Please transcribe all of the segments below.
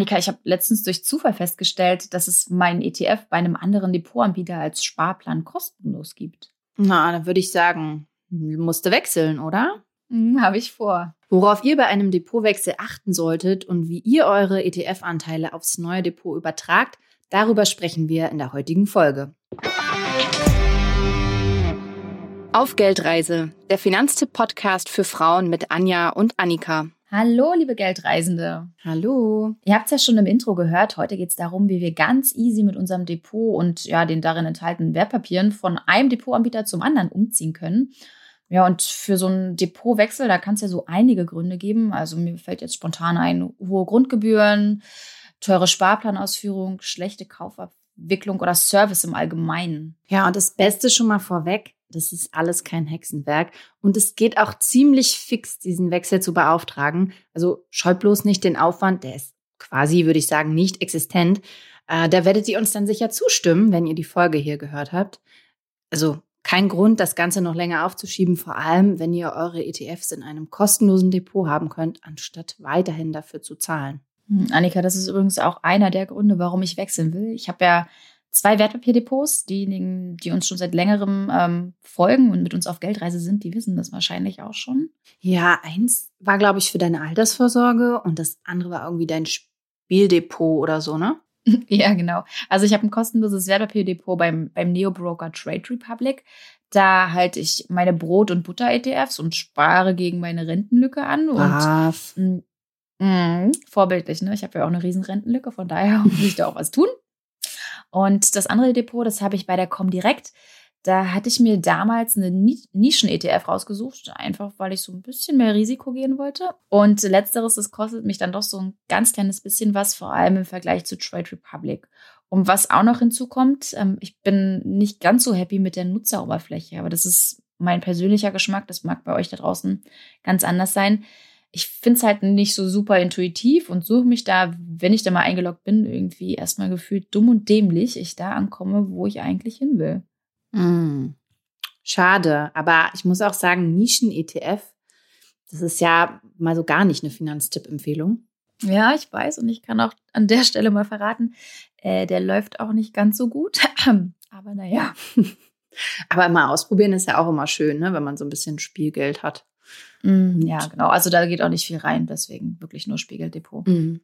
Annika, ich habe letztens durch Zufall festgestellt, dass es meinen ETF bei einem anderen Depotanbieter als Sparplan kostenlos gibt. Na, dann würde ich sagen, musste wechseln, oder? Hm, habe ich vor. Worauf ihr bei einem Depotwechsel achten solltet und wie ihr eure ETF-Anteile aufs neue Depot übertragt, darüber sprechen wir in der heutigen Folge. Auf Geldreise, der Finanztipp-Podcast für Frauen mit Anja und Annika. Hallo, liebe Geldreisende. Hallo. Ihr habt es ja schon im Intro gehört. Heute geht es darum, wie wir ganz easy mit unserem Depot und ja, den darin enthaltenen Wertpapieren von einem Depotanbieter zum anderen umziehen können. Ja, und für so einen Depotwechsel, da kann es ja so einige Gründe geben. Also mir fällt jetzt spontan ein, hohe Grundgebühren, teure Sparplanausführung, schlechte Kaufabwicklung oder Service im Allgemeinen. Ja, und das Beste schon mal vorweg, das ist alles kein Hexenwerk. Und es geht auch ziemlich fix, diesen Wechsel zu beauftragen. Also scheut bloß nicht den Aufwand, der ist quasi, würde ich sagen, nicht existent. Äh, da werdet ihr uns dann sicher zustimmen, wenn ihr die Folge hier gehört habt. Also kein Grund, das Ganze noch länger aufzuschieben, vor allem wenn ihr eure ETFs in einem kostenlosen Depot haben könnt, anstatt weiterhin dafür zu zahlen. Hm, Annika, das ist übrigens auch einer der Gründe, warum ich wechseln will. Ich habe ja zwei Wertpapierdepots. Diejenigen, die uns schon seit längerem ähm, folgen und mit uns auf Geldreise sind, die wissen das wahrscheinlich auch schon. Ja, eins war, glaube ich, für deine Altersvorsorge und das andere war irgendwie dein Spieldepot oder so, ne? ja, genau. Also ich habe ein kostenloses Wertpapierdepot beim, beim Neo-Broker Trade Republic. Da halte ich meine Brot- und Butter-ETFs und spare gegen meine Rentenlücke an. Und Was? mh, mh, vorbildlich, ne? Ich habe ja auch eine riesen Rentenlücke, von daher muss ich da auch was tun. Und das andere Depot, das habe ich bei der Comdirect. Da hatte ich mir damals eine Nischen-ETF rausgesucht, einfach weil ich so ein bisschen mehr Risiko gehen wollte. Und letzteres, das kostet mich dann doch so ein ganz kleines bisschen was, vor allem im Vergleich zu Trade Republic. Und was auch noch hinzukommt, ähm, ich bin nicht ganz so happy mit der Nutzeroberfläche, aber das ist mein persönlicher Geschmack, das mag bei euch da draußen ganz anders sein ich finde es halt nicht so super intuitiv und suche mich da, wenn ich da mal eingeloggt bin, irgendwie erstmal gefühlt dumm und dämlich, ich da ankomme, wo ich eigentlich hin will. Mm. Schade, aber ich muss auch sagen, Nischen-ETF, das ist ja mal so gar nicht eine Finanztipp-Empfehlung. Ja, ich weiß und ich kann auch an der Stelle mal verraten, äh, der läuft auch nicht ganz so gut. aber naja. Aber mal ausprobieren ist ja auch immer schön, ne, wenn man so ein bisschen Spielgeld hat. Mm, ja, genau. Also da geht auch nicht viel rein, deswegen wirklich nur Spiegeldepot. Mhm.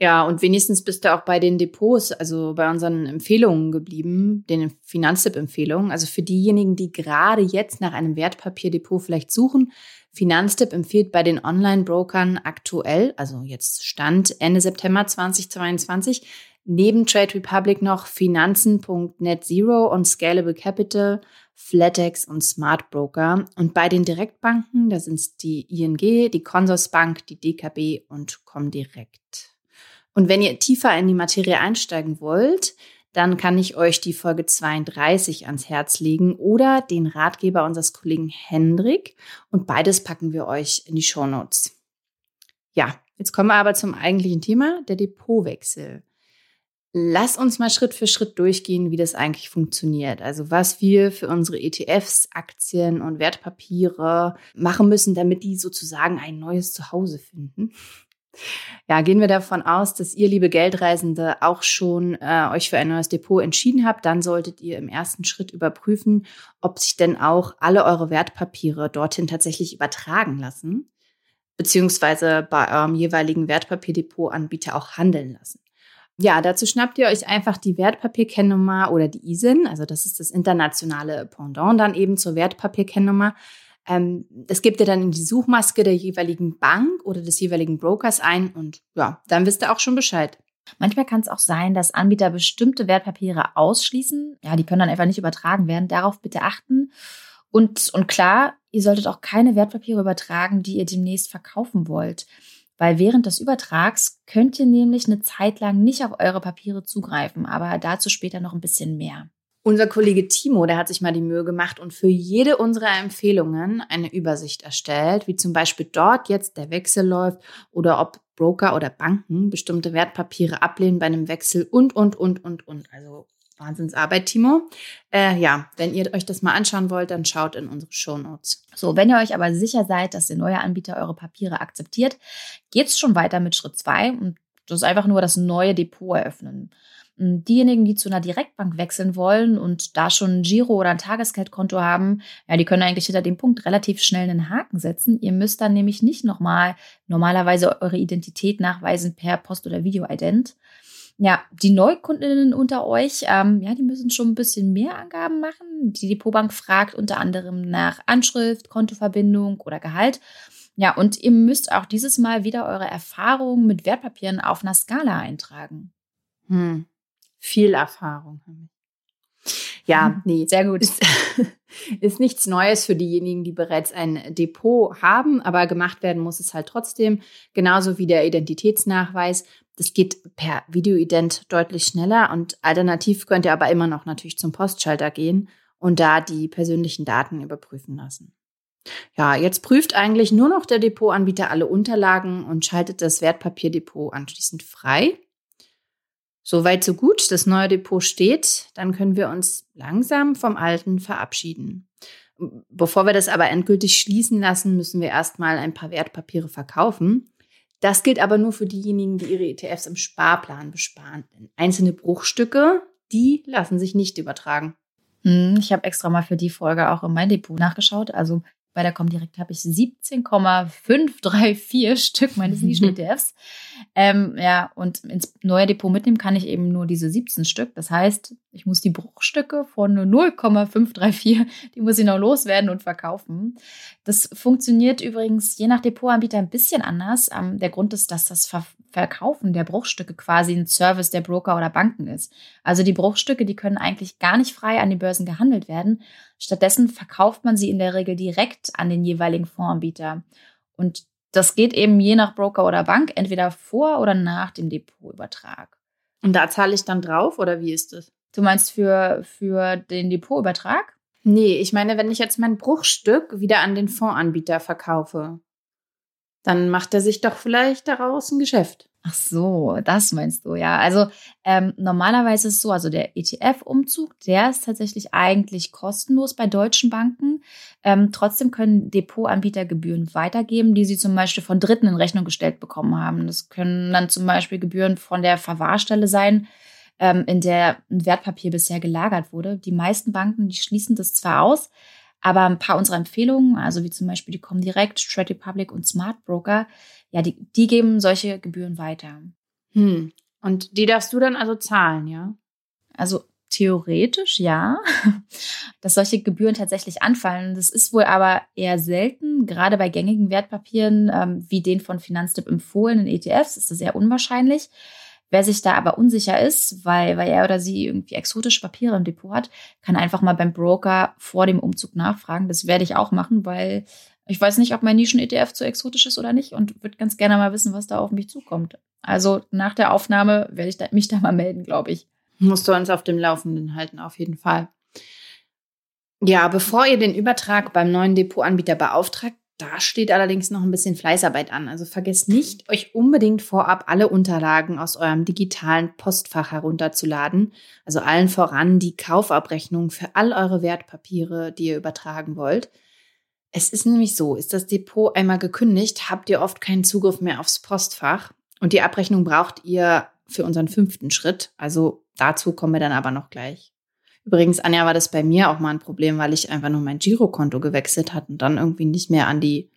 Ja, und wenigstens bist du auch bei den Depots, also bei unseren Empfehlungen geblieben, den Finanztipp-Empfehlungen. Also für diejenigen, die gerade jetzt nach einem Wertpapierdepot vielleicht suchen, Finanztipp empfiehlt bei den Online-Brokern aktuell, also jetzt Stand Ende September 2022, neben Trade Republic noch Finanzen.net Zero und Scalable Capital Flatex und Smart Broker. Und bei den Direktbanken, da sind es die ING, die Consorsbank, die DKB und Comdirect. Und wenn ihr tiefer in die Materie einsteigen wollt, dann kann ich euch die Folge 32 ans Herz legen oder den Ratgeber unseres Kollegen Hendrik. Und beides packen wir euch in die Show Notes. Ja, jetzt kommen wir aber zum eigentlichen Thema, der Depotwechsel. Lass uns mal Schritt für Schritt durchgehen, wie das eigentlich funktioniert. Also was wir für unsere ETFs, Aktien und Wertpapiere machen müssen, damit die sozusagen ein neues Zuhause finden. Ja, gehen wir davon aus, dass ihr, liebe Geldreisende, auch schon äh, euch für ein neues Depot entschieden habt. Dann solltet ihr im ersten Schritt überprüfen, ob sich denn auch alle eure Wertpapiere dorthin tatsächlich übertragen lassen, beziehungsweise bei eurem jeweiligen Wertpapierdepotanbieter auch handeln lassen. Ja, dazu schnappt ihr euch einfach die Wertpapierkennnummer oder die ISIN, also das ist das internationale Pendant dann eben zur Wertpapierkennnummer. Ähm, das gebt ihr dann in die Suchmaske der jeweiligen Bank oder des jeweiligen Brokers ein und ja, dann wisst ihr auch schon Bescheid. Manchmal kann es auch sein, dass Anbieter bestimmte Wertpapiere ausschließen. Ja, die können dann einfach nicht übertragen werden. Darauf bitte achten. Und, und klar, ihr solltet auch keine Wertpapiere übertragen, die ihr demnächst verkaufen wollt. Weil während des Übertrags könnt ihr nämlich eine Zeit lang nicht auf eure Papiere zugreifen, aber dazu später noch ein bisschen mehr. Unser Kollege Timo, der hat sich mal die Mühe gemacht und für jede unserer Empfehlungen eine Übersicht erstellt, wie zum Beispiel dort jetzt der Wechsel läuft oder ob Broker oder Banken bestimmte Wertpapiere ablehnen bei einem Wechsel und, und, und, und, und. Also Wahnsinnsarbeit, Timo. Äh, ja, wenn ihr euch das mal anschauen wollt, dann schaut in unsere Show Notes. So, wenn ihr euch aber sicher seid, dass der neue Anbieter eure Papiere akzeptiert, geht's schon weiter mit Schritt zwei und Das ist einfach nur das neue Depot eröffnen. Diejenigen, die zu einer Direktbank wechseln wollen und da schon ein Giro oder ein Tagesgeldkonto haben, ja, die können eigentlich hinter dem Punkt relativ schnell einen Haken setzen. Ihr müsst dann nämlich nicht nochmal normalerweise eure Identität nachweisen per Post- oder Videoident. Ja, die Neukundinnen unter euch, ähm, ja, die müssen schon ein bisschen mehr Angaben machen. Die Depotbank fragt unter anderem nach Anschrift, Kontoverbindung oder Gehalt. Ja, und ihr müsst auch dieses Mal wieder eure Erfahrungen mit Wertpapieren auf einer Skala eintragen. Hm viel Erfahrung haben. Ja, mhm. nee, sehr gut. Ist, ist nichts Neues für diejenigen, die bereits ein Depot haben, aber gemacht werden muss es halt trotzdem. Genauso wie der Identitätsnachweis. Das geht per Videoident deutlich schneller und alternativ könnt ihr aber immer noch natürlich zum Postschalter gehen und da die persönlichen Daten überprüfen lassen. Ja, jetzt prüft eigentlich nur noch der Depotanbieter alle Unterlagen und schaltet das Wertpapierdepot anschließend frei. Soweit so gut, das neue Depot steht, dann können wir uns langsam vom alten verabschieden. Bevor wir das aber endgültig schließen lassen, müssen wir erstmal ein paar Wertpapiere verkaufen. Das gilt aber nur für diejenigen, die ihre ETFs im Sparplan besparen. Denn einzelne Bruchstücke, die lassen sich nicht übertragen. Hm, ich habe extra mal für die Folge auch in mein Depot nachgeschaut. Also bei der Comdirect habe ich 17,534 Stück meines Nischen-ETFs. Ähm, ja, und ins neue Depot mitnehmen kann ich eben nur diese 17 Stück. Das heißt, ich muss die Bruchstücke von 0,534, die muss ich noch loswerden und verkaufen. Das funktioniert übrigens je nach Depotanbieter ein bisschen anders. Ähm, der Grund ist, dass das Ver Verkaufen der Bruchstücke quasi ein Service der Broker oder Banken ist. Also die Bruchstücke, die können eigentlich gar nicht frei an den Börsen gehandelt werden. Stattdessen verkauft man sie in der Regel direkt an den jeweiligen Fondsanbieter. Und das geht eben je nach Broker oder Bank entweder vor oder nach dem Depotübertrag. Und da zahle ich dann drauf oder wie ist das? Du meinst für, für den Depotübertrag? Nee, ich meine, wenn ich jetzt mein Bruchstück wieder an den Fondsanbieter verkaufe dann macht er sich doch vielleicht daraus ein Geschäft. Ach so, das meinst du, ja. Also ähm, normalerweise ist es so, also der ETF-Umzug, der ist tatsächlich eigentlich kostenlos bei deutschen Banken. Ähm, trotzdem können Depotanbieter Gebühren weitergeben, die sie zum Beispiel von Dritten in Rechnung gestellt bekommen haben. Das können dann zum Beispiel Gebühren von der Verwahrstelle sein, ähm, in der ein Wertpapier bisher gelagert wurde. Die meisten Banken, die schließen das zwar aus, aber ein paar unserer Empfehlungen, also wie zum Beispiel die Comdirect, Trade Republic und Smart Broker, ja, die, die geben solche Gebühren weiter. Hm. Und die darfst du dann also zahlen, ja? Also theoretisch ja, dass solche Gebühren tatsächlich anfallen. Das ist wohl aber eher selten. Gerade bei gängigen Wertpapieren ähm, wie den von Finanztipp empfohlenen ETFs ist das sehr unwahrscheinlich. Wer sich da aber unsicher ist, weil, weil er oder sie irgendwie exotische Papiere im Depot hat, kann einfach mal beim Broker vor dem Umzug nachfragen. Das werde ich auch machen, weil ich weiß nicht, ob mein Nischen-ETF zu exotisch ist oder nicht und würde ganz gerne mal wissen, was da auf mich zukommt. Also nach der Aufnahme werde ich mich da mal melden, glaube ich. Musst du uns auf dem Laufenden halten, auf jeden Fall. Ja, bevor ihr den Übertrag beim neuen Depotanbieter beauftragt, da steht allerdings noch ein bisschen Fleißarbeit an. Also vergesst nicht, euch unbedingt vorab alle Unterlagen aus eurem digitalen Postfach herunterzuladen. Also allen voran die Kaufabrechnung für all eure Wertpapiere, die ihr übertragen wollt. Es ist nämlich so, ist das Depot einmal gekündigt, habt ihr oft keinen Zugriff mehr aufs Postfach. Und die Abrechnung braucht ihr für unseren fünften Schritt. Also dazu kommen wir dann aber noch gleich. Übrigens, Anja, war das bei mir auch mal ein Problem, weil ich einfach nur mein Girokonto gewechselt hatte und dann irgendwie nicht mehr an die,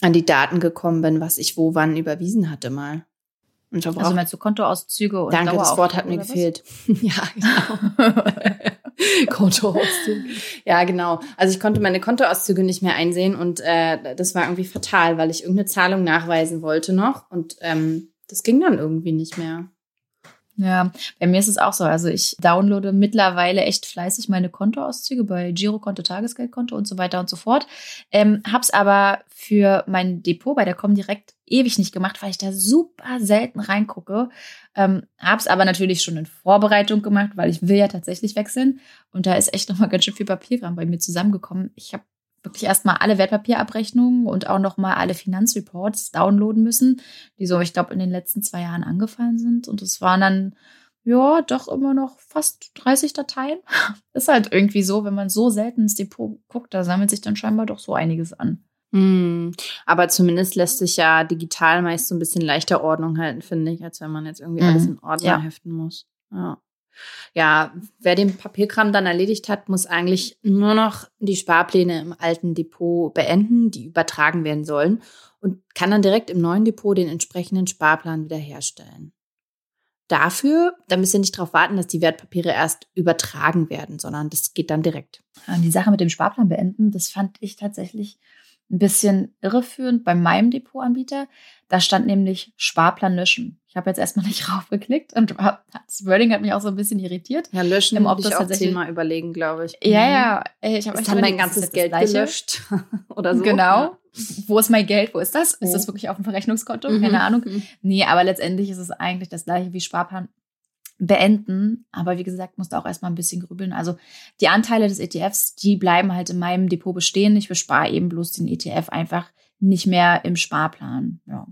an die Daten gekommen bin, was ich wo wann überwiesen hatte mal. Und also meinst du Kontoauszüge und Danke, das Wort hat mir gefehlt. ja, genau. Kontoauszüge. Ja, genau. Also ich konnte meine Kontoauszüge nicht mehr einsehen und äh, das war irgendwie fatal, weil ich irgendeine Zahlung nachweisen wollte noch und ähm, das ging dann irgendwie nicht mehr. Ja, bei mir ist es auch so. Also ich downloade mittlerweile echt fleißig meine Kontoauszüge bei Girokonto, Tagesgeldkonto und so weiter und so fort. Ähm, hab's aber für mein Depot bei der Comdirect ewig nicht gemacht, weil ich da super selten reingucke. Ähm, hab's aber natürlich schon in Vorbereitung gemacht, weil ich will ja tatsächlich wechseln. Und da ist echt nochmal ganz schön viel Papierkram bei mir zusammengekommen. Ich habe wirklich erstmal alle Wertpapierabrechnungen und auch nochmal alle Finanzreports downloaden müssen, die so, ich glaube, in den letzten zwei Jahren angefallen sind. Und es waren dann, ja, doch immer noch fast 30 Dateien. Ist halt irgendwie so, wenn man so selten ins Depot guckt, da sammelt sich dann scheinbar doch so einiges an. Hm, aber zumindest lässt sich ja digital meist so ein bisschen leichter Ordnung halten, finde ich, als wenn man jetzt irgendwie mhm. alles in Ordner ja. heften muss. Ja. Ja, wer den Papierkram dann erledigt hat, muss eigentlich nur noch die Sparpläne im alten Depot beenden, die übertragen werden sollen und kann dann direkt im neuen Depot den entsprechenden Sparplan wiederherstellen. Dafür, da müsst ihr nicht darauf warten, dass die Wertpapiere erst übertragen werden, sondern das geht dann direkt. Die Sache mit dem Sparplan beenden, das fand ich tatsächlich ein bisschen irreführend bei meinem Depotanbieter. Da stand nämlich Sparplan löschen. Ich habe jetzt erstmal nicht raufgeklickt und das Wording hat mich auch so ein bisschen irritiert. Ja, löschen muss ich auch zehnmal überlegen, glaube ich. Ja, ja. Ich habe dann mein ganzes Geld gelöscht oder so. Genau. Wo ist mein Geld? Wo ist das? Ist das wirklich auf dem Verrechnungskonto? Mhm. Keine Ahnung. Mhm. Nee, aber letztendlich ist es eigentlich das gleiche wie Sparplan beenden. Aber wie gesagt, musste auch erstmal ein bisschen grübeln. Also die Anteile des ETFs, die bleiben halt in meinem Depot bestehen. Ich bespare eben bloß den ETF einfach nicht mehr im Sparplan. Ja.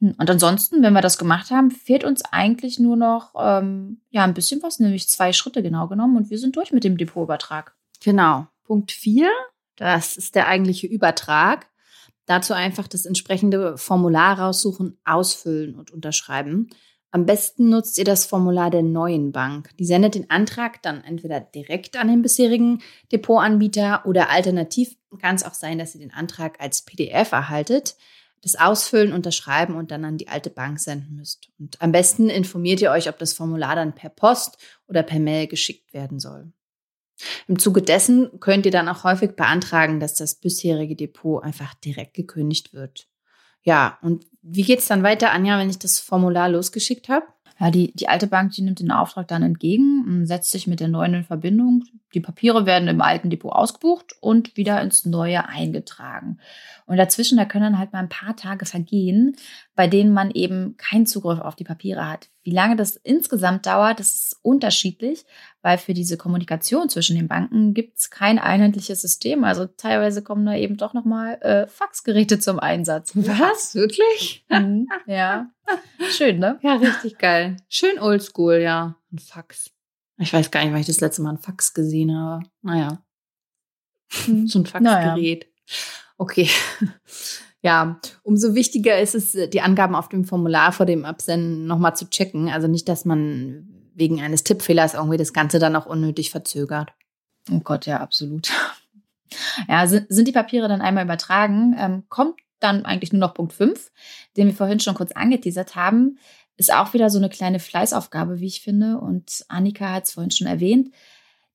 Und ansonsten, wenn wir das gemacht haben, fehlt uns eigentlich nur noch ähm, ja ein bisschen was, nämlich zwei Schritte genau genommen und wir sind durch mit dem Depotübertrag. Genau. Punkt vier, das ist der eigentliche Übertrag. Dazu einfach das entsprechende Formular raussuchen, ausfüllen und unterschreiben. Am besten nutzt ihr das Formular der neuen Bank. Die sendet den Antrag dann entweder direkt an den bisherigen Depotanbieter oder alternativ kann es auch sein, dass ihr den Antrag als PDF erhaltet, das ausfüllen, unterschreiben und dann an die alte Bank senden müsst. Und am besten informiert ihr euch, ob das Formular dann per Post oder per Mail geschickt werden soll. Im Zuge dessen könnt ihr dann auch häufig beantragen, dass das bisherige Depot einfach direkt gekündigt wird. Ja, und wie geht's dann weiter, Anja, wenn ich das Formular losgeschickt habe? Ja, die, die alte Bank, die nimmt den Auftrag dann entgegen, setzt sich mit der neuen in Verbindung. Die Papiere werden im alten Depot ausgebucht und wieder ins neue eingetragen. Und dazwischen, da können dann halt mal ein paar Tage vergehen, bei denen man eben keinen Zugriff auf die Papiere hat. Wie lange das insgesamt dauert, das ist unterschiedlich, weil für diese Kommunikation zwischen den Banken gibt es kein einheitliches System. Also teilweise kommen da eben doch nochmal äh, Faxgeräte zum Einsatz. Was? Wirklich? Mhm, ja. Schön, ne? Ja, richtig geil. Schön oldschool, ja. Ein Fax. Ich weiß gar nicht, wann ich das letzte Mal ein Fax gesehen habe. Naja. Hm. so ein Faxgerät. Naja. Okay. Ja, umso wichtiger ist es, die Angaben auf dem Formular vor dem Absenden nochmal zu checken. Also nicht, dass man wegen eines Tippfehlers irgendwie das Ganze dann auch unnötig verzögert. Oh Gott, ja, absolut. Ja, sind, sind die Papiere dann einmal übertragen, ähm, kommt dann eigentlich nur noch Punkt 5, den wir vorhin schon kurz angeteasert haben. Ist auch wieder so eine kleine Fleißaufgabe, wie ich finde. Und Annika hat es vorhin schon erwähnt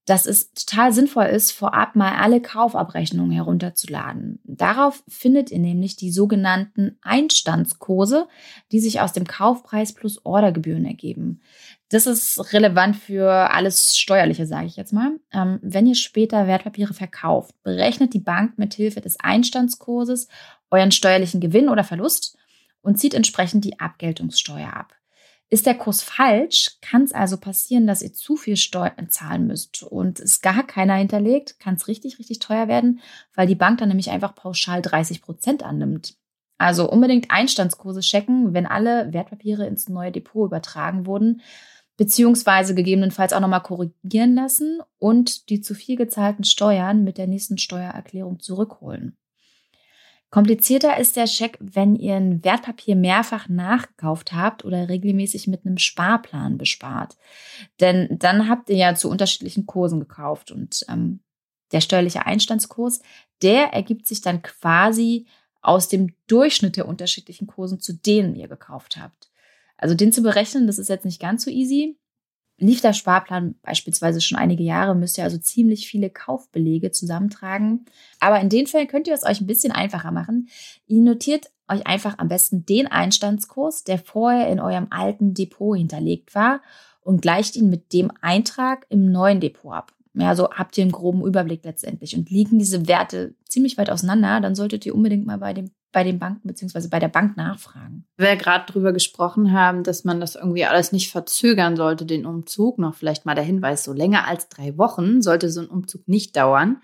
dass es total sinnvoll ist, vorab mal alle Kaufabrechnungen herunterzuladen. Darauf findet ihr nämlich die sogenannten Einstandskurse, die sich aus dem Kaufpreis plus Ordergebühren ergeben. Das ist relevant für alles Steuerliche, sage ich jetzt mal. Ähm, wenn ihr später Wertpapiere verkauft, berechnet die Bank mit Hilfe des Einstandskurses euren steuerlichen Gewinn oder Verlust und zieht entsprechend die Abgeltungssteuer ab. Ist der Kurs falsch, kann es also passieren, dass ihr zu viel Steuern zahlen müsst und es gar keiner hinterlegt, kann es richtig, richtig teuer werden, weil die Bank dann nämlich einfach pauschal 30 Prozent annimmt. Also unbedingt Einstandskurse checken, wenn alle Wertpapiere ins neue Depot übertragen wurden, beziehungsweise gegebenenfalls auch nochmal korrigieren lassen und die zu viel gezahlten Steuern mit der nächsten Steuererklärung zurückholen. Komplizierter ist der Scheck, wenn ihr ein Wertpapier mehrfach nachgekauft habt oder regelmäßig mit einem Sparplan bespart. Denn dann habt ihr ja zu unterschiedlichen Kursen gekauft und ähm, der steuerliche Einstandskurs, der ergibt sich dann quasi aus dem Durchschnitt der unterschiedlichen Kursen, zu denen ihr gekauft habt. Also den zu berechnen, das ist jetzt nicht ganz so easy lief der Sparplan beispielsweise schon einige Jahre, müsst ihr also ziemlich viele Kaufbelege zusammentragen. Aber in den Fällen könnt ihr es euch ein bisschen einfacher machen. Ihr notiert euch einfach am besten den Einstandskurs, der vorher in eurem alten Depot hinterlegt war und gleicht ihn mit dem Eintrag im neuen Depot ab. Ja, so habt ihr einen groben Überblick letztendlich. Und liegen diese Werte ziemlich weit auseinander, dann solltet ihr unbedingt mal bei dem bei den Banken beziehungsweise bei der Bank nachfragen. Wir gerade darüber gesprochen haben, dass man das irgendwie alles nicht verzögern sollte, den Umzug. Noch vielleicht mal der Hinweis, so länger als drei Wochen sollte so ein Umzug nicht dauern.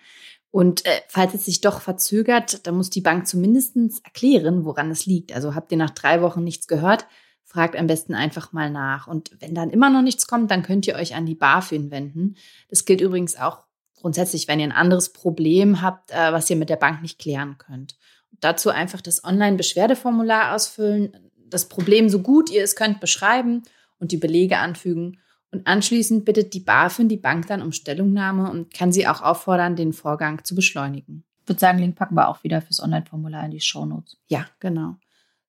Und äh, falls es sich doch verzögert, dann muss die Bank zumindest erklären, woran es liegt. Also habt ihr nach drei Wochen nichts gehört, fragt am besten einfach mal nach. Und wenn dann immer noch nichts kommt, dann könnt ihr euch an die BaFin wenden. Das gilt übrigens auch grundsätzlich, wenn ihr ein anderes Problem habt, äh, was ihr mit der Bank nicht klären könnt. Dazu einfach das Online-Beschwerdeformular ausfüllen, das Problem so gut ihr es könnt beschreiben und die Belege anfügen. Und anschließend bittet die BaFin die Bank dann um Stellungnahme und kann sie auch auffordern, den Vorgang zu beschleunigen. Ich würde sagen, Link packen wir auch wieder fürs Online-Formular in die Shownotes. Ja, genau.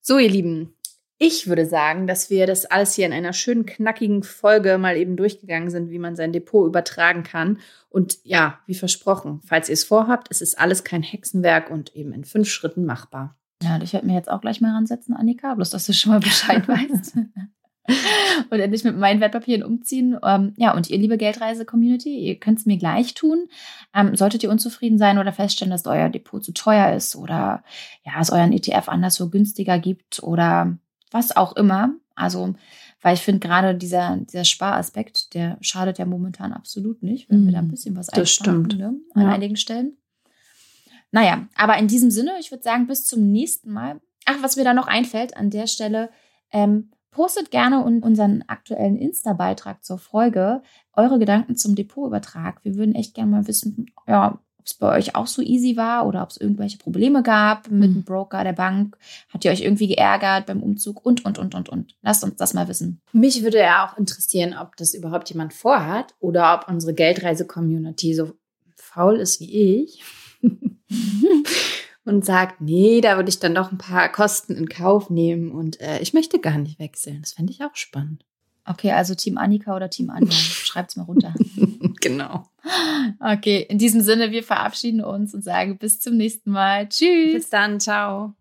So, ihr Lieben, ich würde sagen, dass wir das alles hier in einer schönen, knackigen Folge mal eben durchgegangen sind, wie man sein Depot übertragen kann. Und ja, wie versprochen, falls ihr es vorhabt, es ist alles kein Hexenwerk und eben in fünf Schritten machbar. Ja, ich werde mir jetzt auch gleich mal ransetzen, Annika, bloß dass du schon mal Bescheid weißt. und endlich mit meinen Wertpapieren umziehen. Ähm, ja, und ihr, liebe Geldreise-Community, ihr könnt es mir gleich tun. Ähm, solltet ihr unzufrieden sein oder feststellen, dass euer Depot zu teuer ist oder ja, es euren ETF anderswo günstiger gibt oder was auch immer. Also, weil ich finde, gerade dieser, dieser Sparaspekt, der schadet ja momentan absolut nicht, wenn wir da ein mhm. bisschen was das stimmt. Ne, an ja. einigen Stellen. Naja, aber in diesem Sinne, ich würde sagen, bis zum nächsten Mal. Ach, was mir da noch einfällt an der Stelle, ähm, postet gerne unseren aktuellen Insta-Beitrag zur Folge eure Gedanken zum Depotübertrag. Wir würden echt gerne mal wissen, ja, es bei euch auch so easy war oder ob es irgendwelche Probleme gab mit dem mhm. Broker der Bank. Hat ihr euch irgendwie geärgert beim Umzug und, und, und, und, und. Lasst uns das mal wissen. Mich würde ja auch interessieren, ob das überhaupt jemand vorhat oder ob unsere Geldreise-Community so faul ist wie ich. und sagt, nee, da würde ich dann noch ein paar Kosten in Kauf nehmen und äh, ich möchte gar nicht wechseln. Das fände ich auch spannend. Okay, also Team Annika oder Team Anja. Schreibt's mal runter. genau. Okay, in diesem Sinne, wir verabschieden uns und sagen bis zum nächsten Mal. Tschüss. Bis dann, ciao.